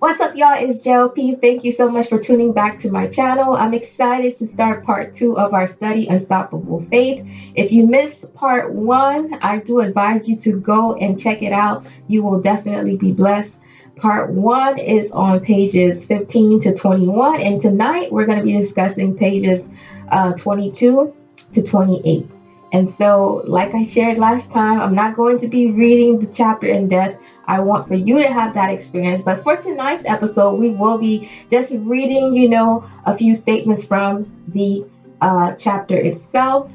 What's up, y'all? It's JLP. Thank you so much for tuning back to my channel. I'm excited to start part two of our study, Unstoppable Faith. If you missed part one, I do advise you to go and check it out. You will definitely be blessed. Part one is on pages 15 to 21, and tonight we're going to be discussing pages uh, 22 to 28. And so, like I shared last time, I'm not going to be reading the chapter in depth. I want for you to have that experience. But for tonight's episode, we will be just reading, you know, a few statements from the uh, chapter itself,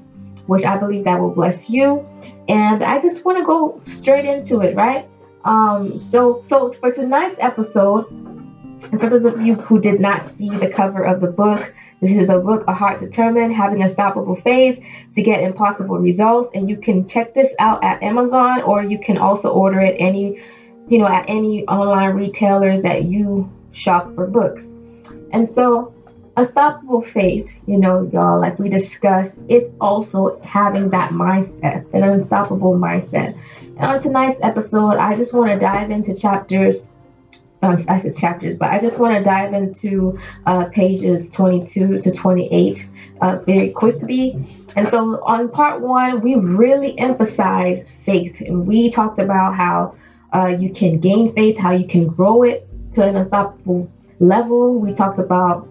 which I believe that will bless you. And I just want to go straight into it, right? Um, so, so for tonight's episode, and for those of you who did not see the cover of the book, this is a book, A Heart Determined, Having Unstoppable Faith to Get Impossible Results. And you can check this out at Amazon or you can also order it any you know, at any online retailers that you shop for books. And so, unstoppable faith, you know, y'all, like we discussed, is also having that mindset, an unstoppable mindset. And on tonight's episode, I just want to dive into chapters. Um, I said chapters, but I just want to dive into uh, pages 22 to 28 uh, very quickly. And so, on part one, we really emphasized faith, and we talked about how uh, you can gain faith, how you can grow it to an unstoppable level. We talked about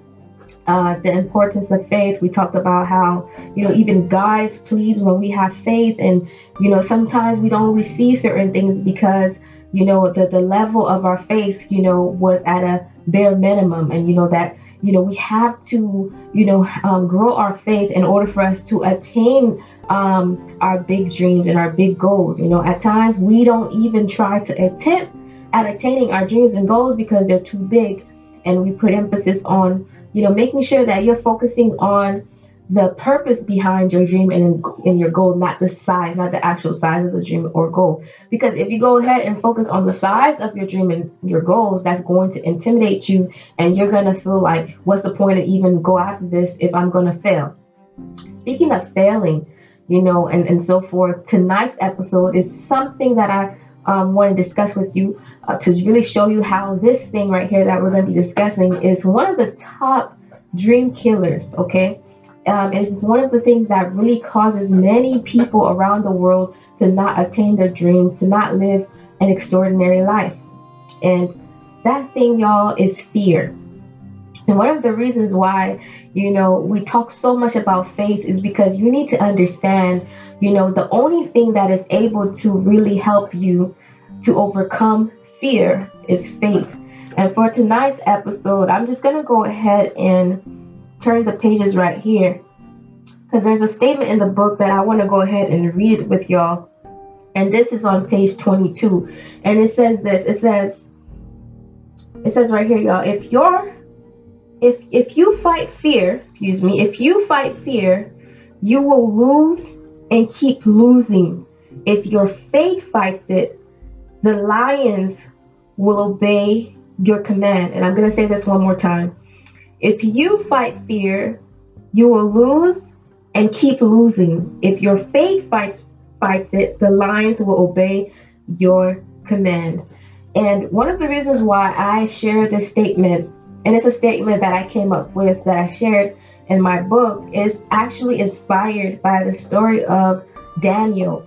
uh, the importance of faith. We talked about how, you know, even God's pleased when we have faith. And, you know, sometimes we don't receive certain things because, you know, the, the level of our faith, you know, was at a bare minimum. And, you know, that, you know, we have to, you know, um, grow our faith in order for us to attain um, our big dreams and our big goals. You know, at times we don't even try to attempt at attaining our dreams and goals because they're too big. And we put emphasis on, you know, making sure that you're focusing on the purpose behind your dream and in your goal, not the size, not the actual size of the dream or goal. Because if you go ahead and focus on the size of your dream and your goals, that's going to intimidate you, and you're gonna feel like, what's the point of even go after this if I'm gonna fail? Speaking of failing, you know, and, and so forth. Tonight's episode is something that I um, want to discuss with you uh, to really show you how this thing right here that we're going to be discussing is one of the top dream killers, okay? Um, it's one of the things that really causes many people around the world to not attain their dreams, to not live an extraordinary life. And that thing, y'all, is fear. And one of the reasons why, you know, we talk so much about faith is because you need to understand, you know, the only thing that is able to really help you to overcome fear is faith. And for tonight's episode, I'm just going to go ahead and turn the pages right here. Because there's a statement in the book that I want to go ahead and read with y'all. And this is on page 22. And it says this it says, it says right here, y'all, if you're if if you fight fear, excuse me, if you fight fear, you will lose and keep losing. If your faith fights it, the lions will obey your command. And I'm going to say this one more time. If you fight fear, you will lose and keep losing. If your faith fights fights it, the lions will obey your command. And one of the reasons why I share this statement and it's a statement that I came up with that I shared in my book, is actually inspired by the story of Daniel.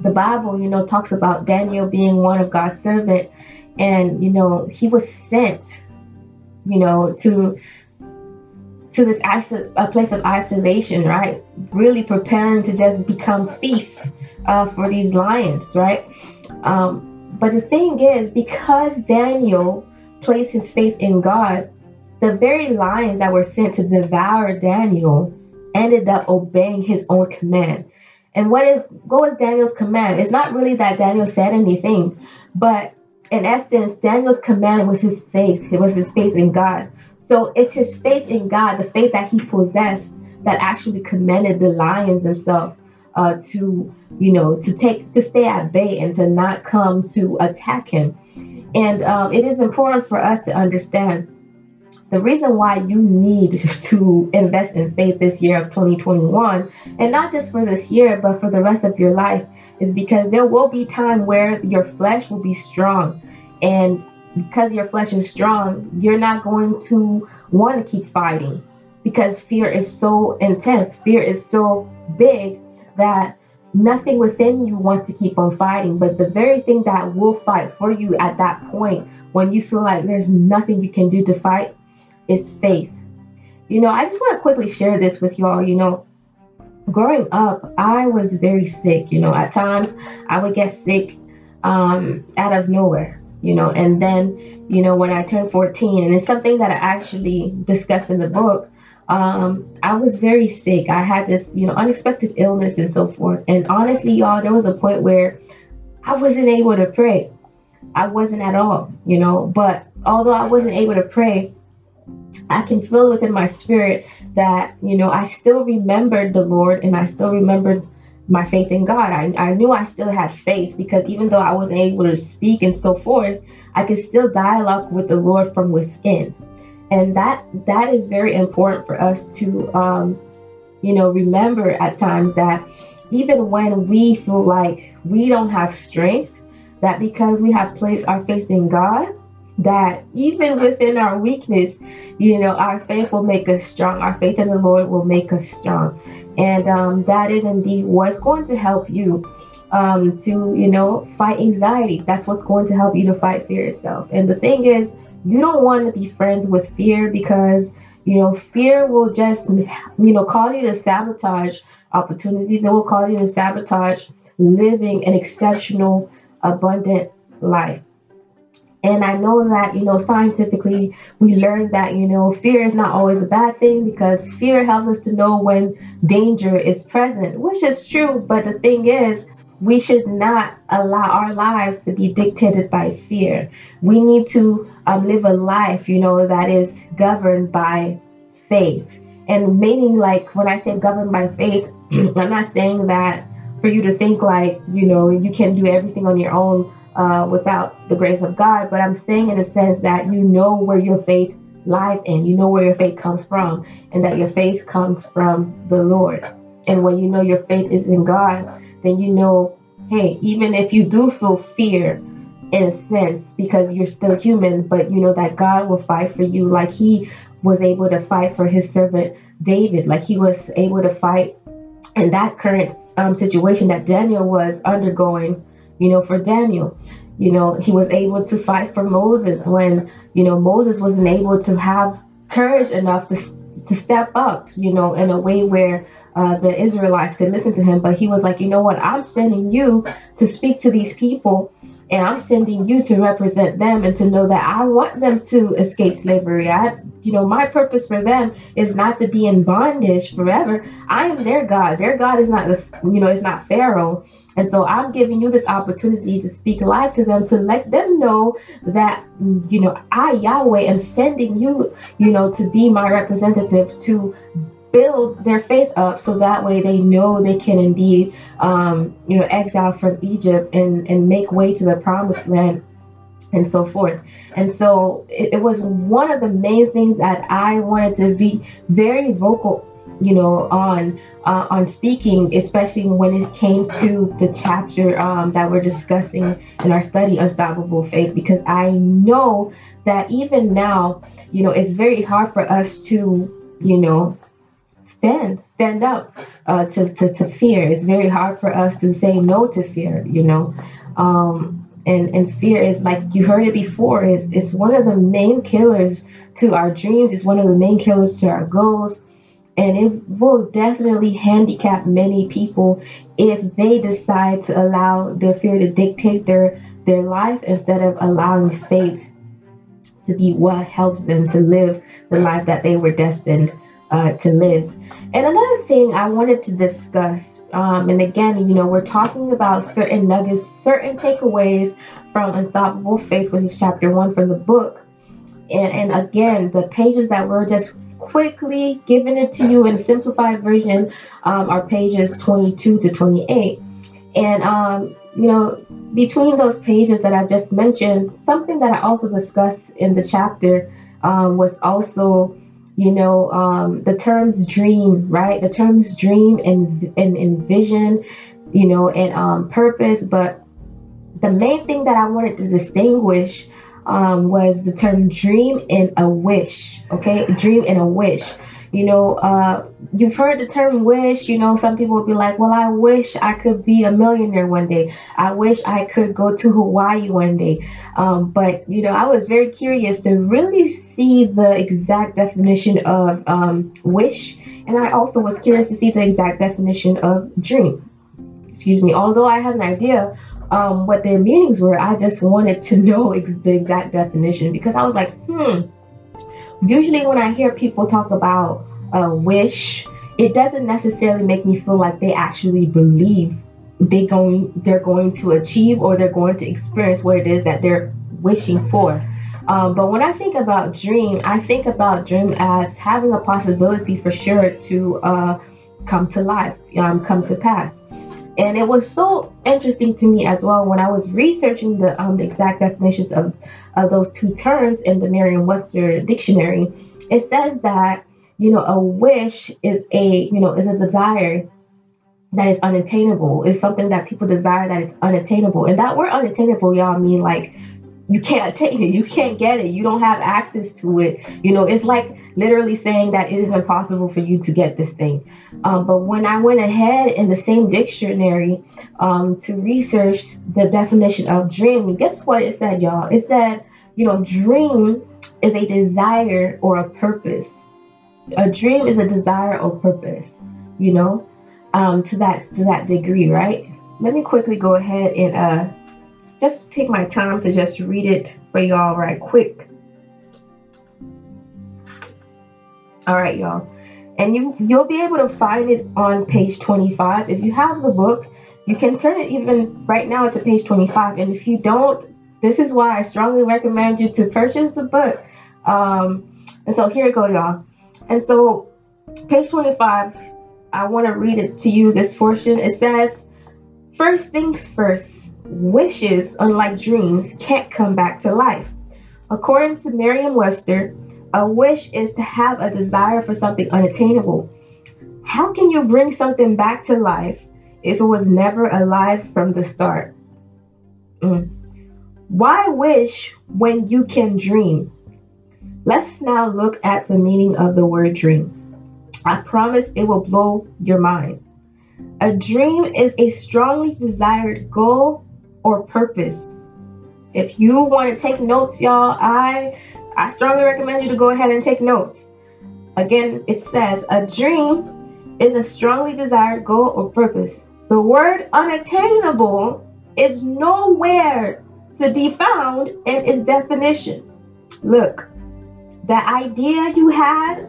The Bible, you know, talks about Daniel being one of God's servant, and you know, he was sent, you know, to to this a place of isolation, right? Really preparing to just become feast uh, for these lions, right? Um, but the thing is, because Daniel placed his faith in God, the very lions that were sent to devour Daniel ended up obeying his own command. And what is what was Daniel's command? It's not really that Daniel said anything, but in essence, Daniel's command was his faith. It was his faith in God. So it's his faith in God, the faith that he possessed, that actually commanded the lions themselves uh, to, you know, to take to stay at bay and to not come to attack him. And um, it is important for us to understand the reason why you need to invest in faith this year of 2021, and not just for this year, but for the rest of your life, is because there will be time where your flesh will be strong and because your flesh is strong, you're not going to want to keep fighting because fear is so intense. Fear is so big that nothing within you wants to keep on fighting. But the very thing that will fight for you at that point, when you feel like there's nothing you can do to fight, is faith. You know, I just want to quickly share this with y'all. You know, growing up, I was very sick. You know, at times I would get sick um, out of nowhere. You know, and then, you know, when I turned 14, and it's something that I actually discussed in the book, um, I was very sick. I had this, you know, unexpected illness and so forth. And honestly, y'all, there was a point where I wasn't able to pray. I wasn't at all, you know. But although I wasn't able to pray, I can feel within my spirit that, you know, I still remembered the Lord and I still remembered my faith in God. I, I knew I still had faith because even though I wasn't able to speak and so forth, I could still dialogue with the Lord from within and that that is very important for us to um, you know remember at times that even when we feel like we don't have strength that because we have placed our faith in god that even within our weakness you know our faith will make us strong. Our faith in the lord will make us strong. And um, that is indeed what's going to help you um, to you know fight anxiety. That's what's going to help you to fight fear itself. And the thing is you don't want to be friends with fear because you know fear will just you know cause you to sabotage opportunities it will cause you to sabotage living an exceptional abundant life and I know that, you know, scientifically, we learned that, you know, fear is not always a bad thing because fear helps us to know when danger is present, which is true. But the thing is, we should not allow our lives to be dictated by fear. We need to um, live a life, you know, that is governed by faith. And meaning, like, when I say governed by faith, I'm not saying that for you to think like, you know, you can do everything on your own uh, without the grace of God, but I'm saying in a sense that you know where your faith lies in, you know where your faith comes from, and that your faith comes from the Lord. And when you know your faith is in God, then you know, hey, even if you do feel fear in a sense, because you're still human, but you know that God will fight for you like he was able to fight for his servant David, like he was able to fight in that current um, situation that Daniel was undergoing, you know, for Daniel. You know, he was able to fight for Moses when, you know, Moses wasn't able to have courage enough to, to step up, you know, in a way where uh, the Israelites could listen to him. But he was like, you know what? I'm sending you to speak to these people, and I'm sending you to represent them and to know that I want them to escape slavery. I, you know, my purpose for them is not to be in bondage forever. I am their God. Their God is not, the, you know, it's not Pharaoh. And so I'm giving you this opportunity to speak life to them, to let them know that, you know, I, Yahweh, am sending you, you know, to be my representative, to build their faith up so that way they know they can indeed um, you know exile from egypt and and make way to the promised land and so forth. And so it, it was one of the main things that i wanted to be very vocal you know on uh, on speaking especially when it came to the chapter um, that we're discussing in our study unstoppable faith because i know that even now you know it's very hard for us to you know stand stand up uh, to, to, to fear. It's very hard for us to say no to fear you know? Um, and and fear is like you heard it before it's it's one of the main killers to our dreams. It's one of the main killers to our goals. And it will definitely handicap many people if they decide to allow their fear to dictate their their life instead of allowing faith to be what helps them to live the life that they were destined uh, to live. And another thing I wanted to discuss, um, and again, you know, we're talking about certain nuggets, certain takeaways from Unstoppable Faith, which is chapter one from the book. And, and again, the pages that we're just quickly giving it to you in a simplified version um, are pages 22 to 28. And, um, you know, between those pages that I just mentioned, something that I also discussed in the chapter um, was also you know um, the terms dream right the terms dream and and, and vision you know and um, purpose but the main thing that i wanted to distinguish um, was the term dream and a wish. Okay, dream and a wish. You know, uh, you've heard the term wish. You know, some people would be like, well, I wish I could be a millionaire one day. I wish I could go to Hawaii one day. Um, but, you know, I was very curious to really see the exact definition of um, wish. And I also was curious to see the exact definition of dream. Excuse me. Although I had an idea um, what their meanings were, I just wanted to know ex- the exact definition because I was like, hmm, usually when I hear people talk about a wish, it doesn't necessarily make me feel like they actually believe they going they're going to achieve or they're going to experience what it is that they're wishing for. Um, but when I think about dream, I think about dream as having a possibility for sure to uh, come to life, um, come to pass. And it was so interesting to me as well when I was researching the, um, the exact definitions of uh, those two terms in the Merriam-Webster dictionary. It says that you know a wish is a you know is a desire that is unattainable. It's something that people desire that is unattainable, and that word unattainable, y'all mean like you can't attain it, you can't get it, you don't have access to it. You know, it's like literally saying that it is impossible for you to get this thing. Um, but when I went ahead in the same dictionary um, to research the definition of dream, guess what it said, y'all? It said, you know, dream is a desire or a purpose. A dream is a desire or purpose, you know, um, to that to that degree, right? Let me quickly go ahead and uh, just take my time to just read it for y'all right quick. All right, y'all. And you you'll be able to find it on page 25. If you have the book, you can turn it even right now to page 25. And if you don't, this is why I strongly recommend you to purchase the book. Um, and so here it goes, y'all. And so page 25, I want to read it to you this portion. It says, First things first, wishes, unlike dreams, can't come back to life. According to Merriam Webster, a wish is to have a desire for something unattainable. How can you bring something back to life if it was never alive from the start? Mm. Why wish when you can dream? Let's now look at the meaning of the word dream. I promise it will blow your mind. A dream is a strongly desired goal or purpose. If you want to take notes, y'all, I I strongly recommend you to go ahead and take notes. Again, it says a dream is a strongly desired goal or purpose. The word unattainable is nowhere to be found in its definition. Look, the idea you had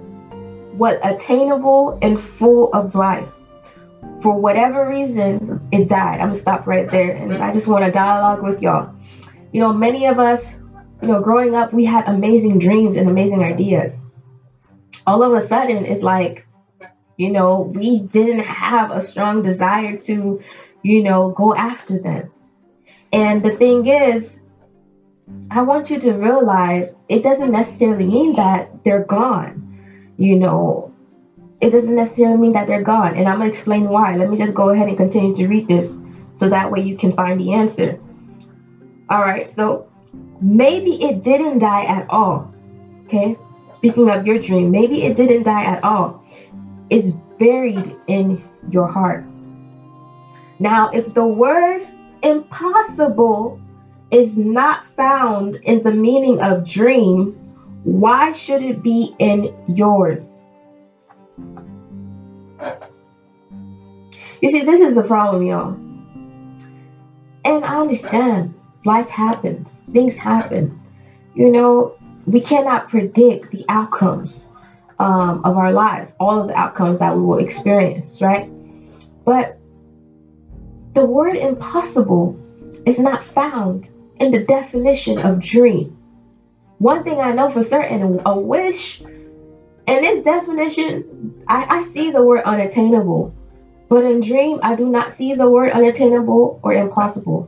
was attainable and full of life. For whatever reason, it died. I'm gonna stop right there and I just want to dialogue with y'all. You know, many of us you know, growing up, we had amazing dreams and amazing ideas. All of a sudden, it's like, you know, we didn't have a strong desire to, you know, go after them. And the thing is, I want you to realize it doesn't necessarily mean that they're gone. You know, it doesn't necessarily mean that they're gone. And I'm going to explain why. Let me just go ahead and continue to read this so that way you can find the answer. All right, so maybe it didn't die at all. Okay? Speaking of your dream, maybe it didn't die at all. It's buried in your heart. Now, if the word impossible is not found in the meaning of dream, why should it be in yours? You see, this is the problem, y'all. And I understand life happens, things happen. You know, we cannot predict the outcomes um, of our lives, all of the outcomes that we will experience, right? But the word impossible is not found in the definition of dream. One thing I know for certain, a wish, in this definition, I, I see the word unattainable. But in dream, I do not see the word unattainable or impossible.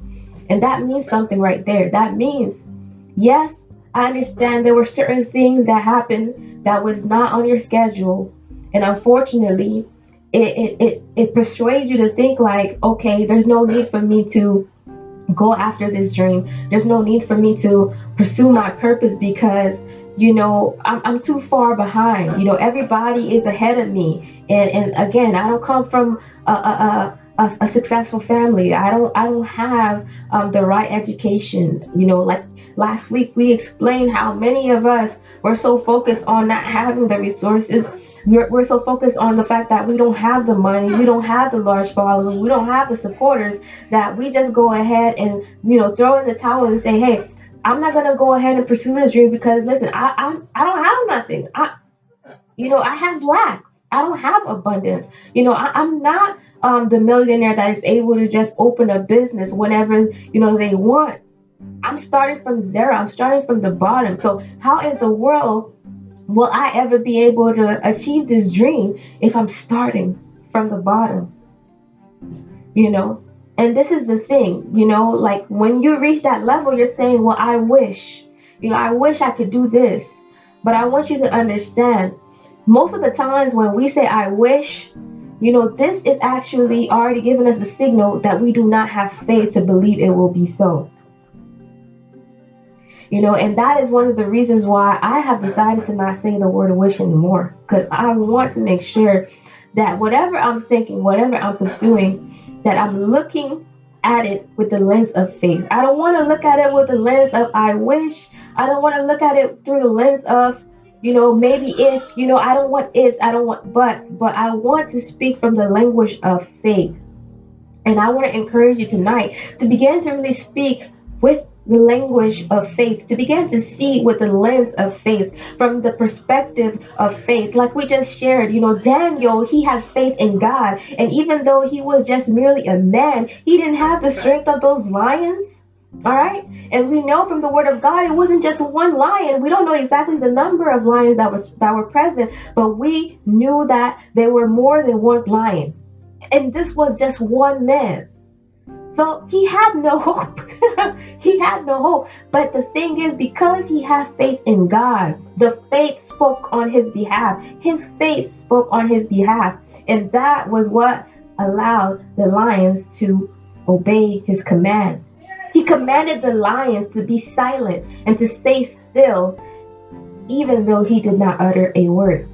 And that means something right there. That means, yes, I understand there were certain things that happened that was not on your schedule. And unfortunately, it, it, it, it persuades you to think like, okay, there's no need for me to go after this dream. There's no need for me to pursue my purpose because you know I'm, I'm too far behind. You know everybody is ahead of me, and and again I don't come from a, a, a, a successful family. I don't I don't have um, the right education. You know like last week we explained how many of us were so focused on not having the resources we're, we're so focused on the fact that we don't have the money, we don't have the large following, we don't have the supporters that we just go ahead and you know throw in the towel and say, hey, I'm not gonna go ahead and pursue this dream because listen, I I, I don't have nothing. I you know I have lack. I don't have abundance. You know I, I'm not um, the millionaire that is able to just open a business whenever you know they want. I'm starting from zero. I'm starting from the bottom. So how in the world will I ever be able to achieve this dream if I'm starting from the bottom? You know? And this is the thing, you know, like when you reach that level, you're saying, Well, I wish, you know, I wish I could do this. But I want you to understand most of the times when we say, I wish, you know, this is actually already giving us a signal that we do not have faith to believe it will be so you know and that is one of the reasons why i have decided to not say the word wish anymore because i want to make sure that whatever i'm thinking whatever i'm pursuing that i'm looking at it with the lens of faith. I don't want to look at it with the lens of i wish. I don't want to look at it through the lens of you know maybe if you know i don't want ifs i don't want buts but i want to speak from the language of faith. And i want to encourage you tonight to begin to really speak with the language of faith, to begin to see with the lens of faith, from the perspective of faith. Like we just shared, you know, Daniel, he had faith in God. And even though he was just merely a man, he didn't have the strength of those lions. All right. And we know from the word of God, it wasn't just one lion. We don't know exactly the number of lions that was that were present, but we knew that there were more than one lion. And this was just one man. So he had no hope. he had no hope. But the thing is, because he had faith in God, the faith spoke on his behalf. His faith spoke on his behalf. And that was what allowed the lions to obey his command. He commanded the lions to be silent and to stay still, even though he did not utter a word.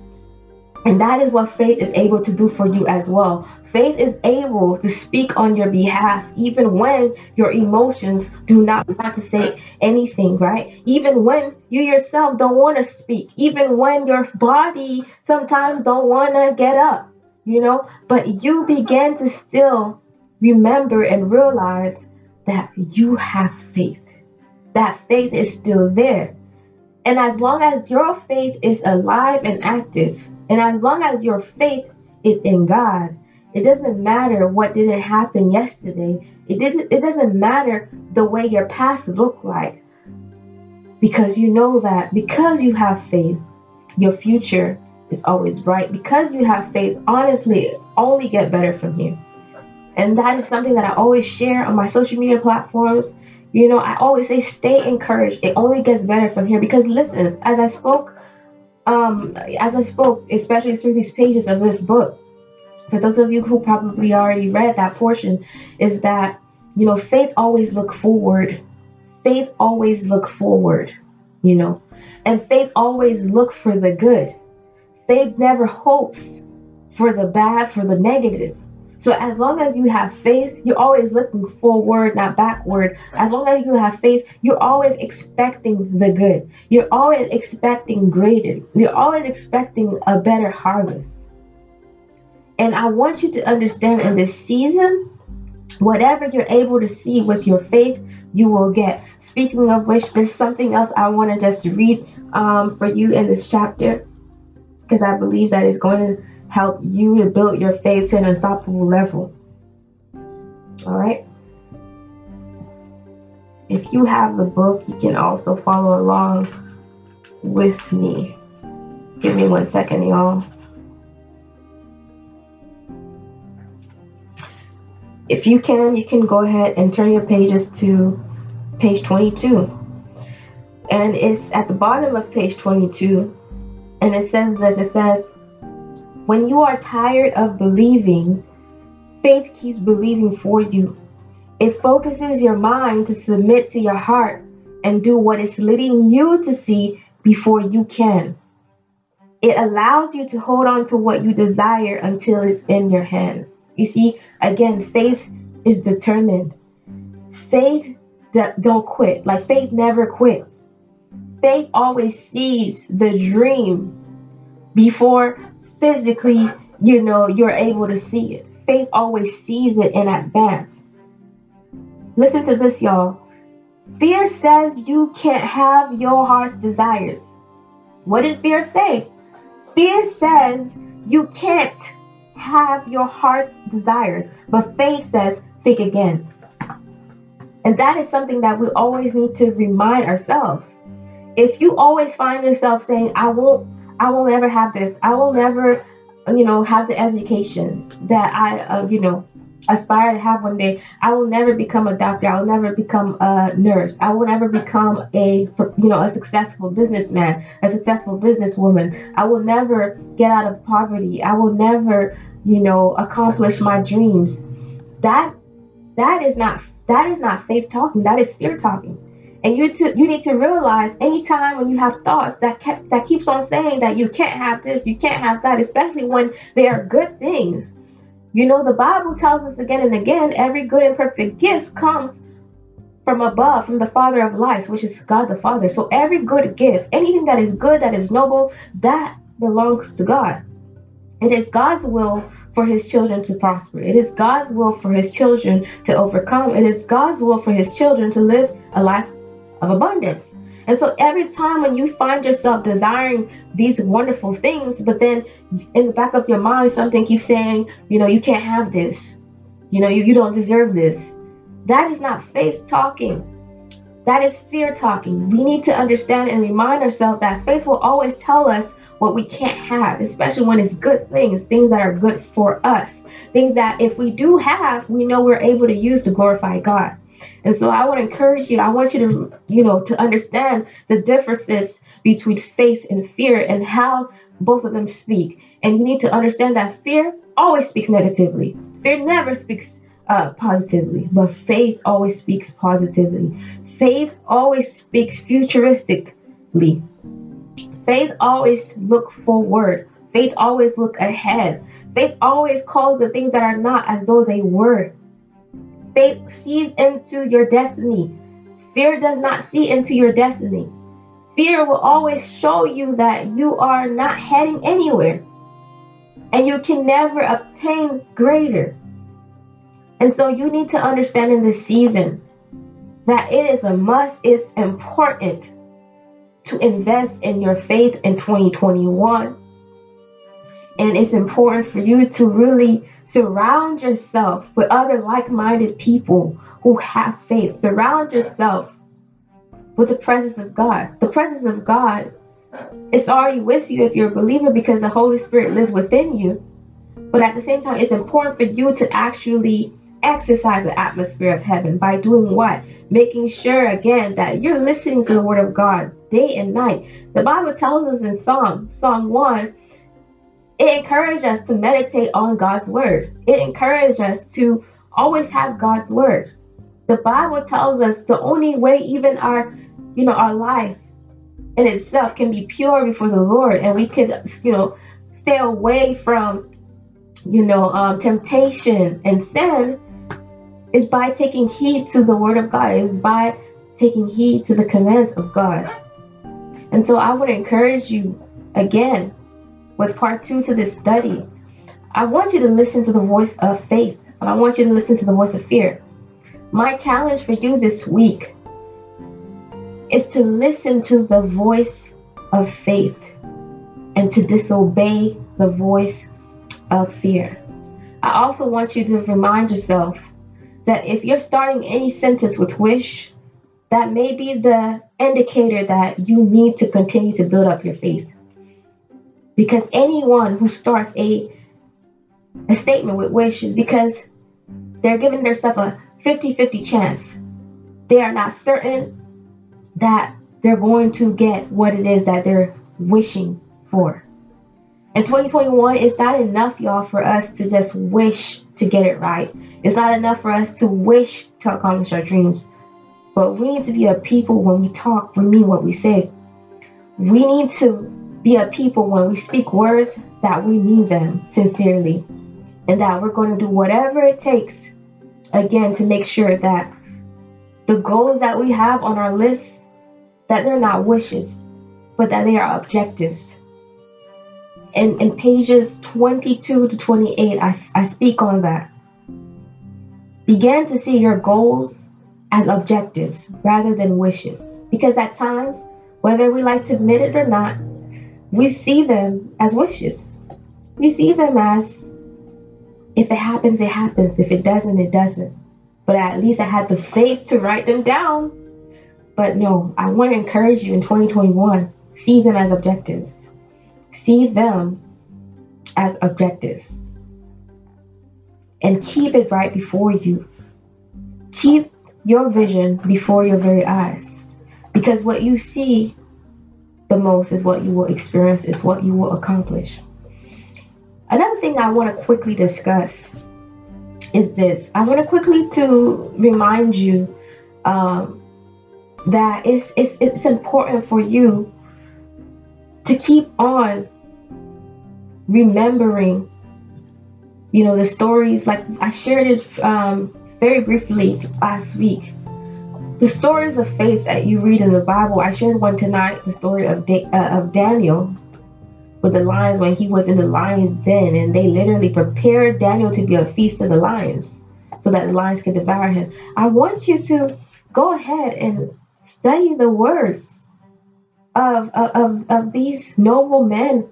And that is what faith is able to do for you as well. Faith is able to speak on your behalf, even when your emotions do not want to say anything, right? Even when you yourself don't want to speak, even when your body sometimes don't want to get up, you know, but you begin to still remember and realize that you have faith. That faith is still there. And as long as your faith is alive and active, and as long as your faith is in God, it doesn't matter what didn't happen yesterday. It didn't it doesn't matter the way your past looked like. Because you know that because you have faith, your future is always bright. Because you have faith, honestly, it only get better from here. And that is something that I always share on my social media platforms. You know, I always say stay encouraged. It only gets better from here because listen, as I spoke um, as I spoke, especially through these pages of this book, for those of you who probably already read that portion, is that, you know, faith always look forward. Faith always look forward, you know, and faith always look for the good. Faith never hopes for the bad, for the negative. So as long as you have faith, you're always looking forward, not backward. As long as you have faith, you're always expecting the good. You're always expecting greater. You're always expecting a better harvest. And I want you to understand in this season, whatever you're able to see with your faith, you will get. Speaking of which, there's something else I want to just read um, for you in this chapter because I believe that is going to help you to build your faith to an unstoppable level. All right. If you have the book, you can also follow along with me. Give me one second, y'all. If you can, you can go ahead and turn your pages to page 22. And it's at the bottom of page 22. And it says this it says, when you are tired of believing, faith keeps believing for you. It focuses your mind to submit to your heart and do what is leading you to see before you can. It allows you to hold on to what you desire until it's in your hands. You see, again, faith is determined. Faith don't quit. Like faith never quits. Faith always sees the dream before physically, you know, you're able to see it. Faith always sees it in advance. Listen to this, y'all. Fear says you can't have your heart's desires. What did fear say? Fear says you can't have your heart's desires, but faith says, think again. And that is something that we always need to remind ourselves. If you always find yourself saying, I won't, I will never have this, I will never, you know, have the education that I, uh, you know, aspire to have one day. I will never become a doctor. I will never become a nurse. I will never become a you know a successful businessman, a successful businesswoman. I will never get out of poverty. I will never you know accomplish my dreams. That that is not that is not faith talking. That is fear talking. And you to, you need to realize anytime when you have thoughts that kept, that keeps on saying that you can't have this, you can't have that, especially when they are good things you know, the Bible tells us again and again every good and perfect gift comes from above, from the Father of lights, which is God the Father. So every good gift, anything that is good, that is noble, that belongs to God. It is God's will for his children to prosper. It is God's will for his children to overcome. It is God's will for his children to live a life of abundance. And so every time when you find yourself desiring these wonderful things, but then in the back of your mind, something keeps saying, you know, you can't have this. You know, you, you don't deserve this. That is not faith talking. That is fear talking. We need to understand and remind ourselves that faith will always tell us what we can't have, especially when it's good things, things that are good for us, things that if we do have, we know we're able to use to glorify God. And so I to encourage you, I want you to, you know, to understand the differences between faith and fear and how both of them speak. And you need to understand that fear always speaks negatively. Fear never speaks uh, positively, but faith always speaks positively. Faith always speaks futuristically. Faith always look forward. Faith always look ahead. Faith always calls the things that are not as though they were. Faith sees into your destiny. Fear does not see into your destiny. Fear will always show you that you are not heading anywhere and you can never obtain greater. And so you need to understand in this season that it is a must, it's important to invest in your faith in 2021. And it's important for you to really Surround yourself with other like minded people who have faith. Surround yourself with the presence of God. The presence of God is already with you if you're a believer because the Holy Spirit lives within you. But at the same time, it's important for you to actually exercise the atmosphere of heaven by doing what? Making sure again that you're listening to the word of God day and night. The Bible tells us in Psalm, Psalm 1, it encouraged us to meditate on God's word. It encouraged us to always have God's word. The Bible tells us the only way even our, you know, our life in itself can be pure before the Lord and we could, you know, stay away from, you know, um, temptation and sin is by taking heed to the word of God, is by taking heed to the commands of God. And so I would encourage you again with part two to this study, I want you to listen to the voice of faith, and I want you to listen to the voice of fear. My challenge for you this week is to listen to the voice of faith and to disobey the voice of fear. I also want you to remind yourself that if you're starting any sentence with wish, that may be the indicator that you need to continue to build up your faith. Because anyone who starts a a statement with wishes because they're giving themselves a 50-50 chance. They are not certain that they're going to get what it is that they're wishing for. In 2021, it's not enough, y'all, for us to just wish to get it right. It's not enough for us to wish to accomplish our dreams, but we need to be a people when we talk, we mean what we say. We need to be a people when we speak words that we mean them sincerely. And that we're going to do whatever it takes again to make sure that the goals that we have on our list that they're not wishes but that they are objectives. And in pages 22 to 28 I, I speak on that. Begin to see your goals as objectives rather than wishes. Because at times whether we like to admit it or not we see them as wishes we see them as if it happens, it happens. If it doesn't, it doesn't. But at least I had the faith to write them down. But no, I want to encourage you in 2021 see them as objectives. See them as objectives. And keep it right before you. Keep your vision before your very eyes. Because what you see the most is what you will experience, it's what you will accomplish. Another thing I want to quickly discuss is this. I want to quickly to remind you um, that it's, it's it's important for you to keep on remembering, you know, the stories. Like I shared it um, very briefly last week. The stories of faith that you read in the Bible. I shared one tonight. The story of da- uh, of Daniel with the lions when he was in the lion's den, and they literally prepared Daniel to be a feast of the lions so that the lions could devour him. I want you to go ahead and study the words of, of, of these noble men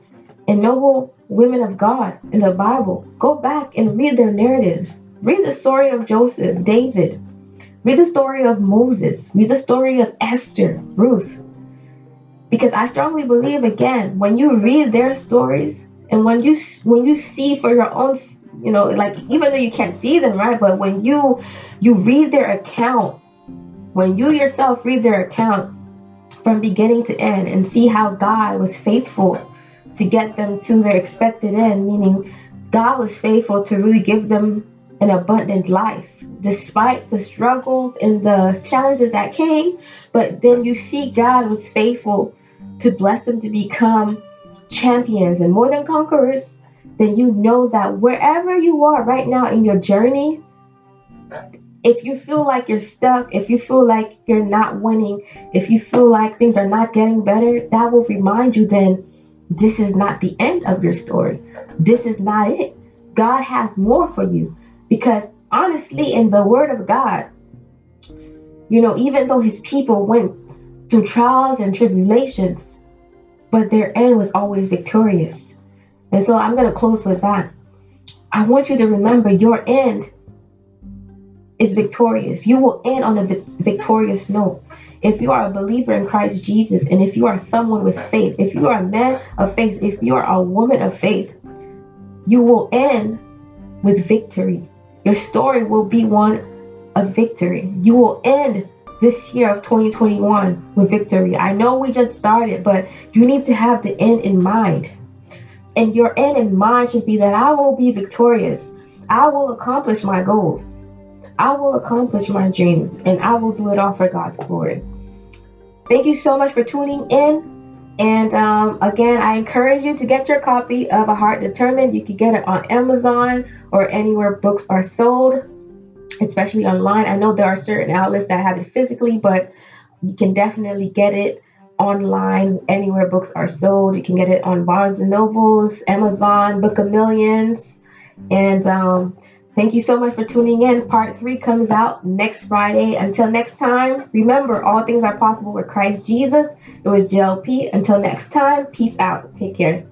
and noble women of God in the Bible. Go back and read their narratives. Read the story of Joseph, David. Read the story of Moses. Read the story of Esther, Ruth. Because I strongly believe again, when you read their stories and when you when you see for your own, you know, like even though you can't see them, right? But when you you read their account, when you yourself read their account from beginning to end and see how God was faithful to get them to their expected end, meaning God was faithful to really give them an abundant life despite the struggles and the challenges that came. But then you see God was faithful to bless them to become champions and more than conquerors, then you know that wherever you are right now in your journey, if you feel like you're stuck, if you feel like you're not winning, if you feel like things are not getting better, that will remind you then this is not the end of your story. This is not it. God has more for you because honestly, in the Word of God, you know, even though His people went through trials and tribulations, but their end was always victorious. And so I'm going to close with that. I want you to remember your end is victorious. You will end on a victorious note. If you are a believer in Christ Jesus, and if you are someone with faith, if you are a man of faith, if you are a woman of faith, you will end with victory. Your story will be one of victory. You will end this year of 2021 with victory. I know we just started, but you need to have the end in mind. And your end in mind should be that I will be victorious. I will accomplish my goals. I will accomplish my dreams and I will do it all for God's glory. Thank you so much for tuning in. And um, again, I encourage you to get your copy of A Heart Determined. You can get it on Amazon or anywhere books are sold especially online. I know there are certain outlets that have it physically, but you can definitely get it online anywhere books are sold. You can get it on Barnes and Nobles, Amazon, Book of Millions. And um, thank you so much for tuning in. Part three comes out next Friday. Until next time, remember all things are possible with Christ Jesus. It was JLP. Until next time, peace out. Take care.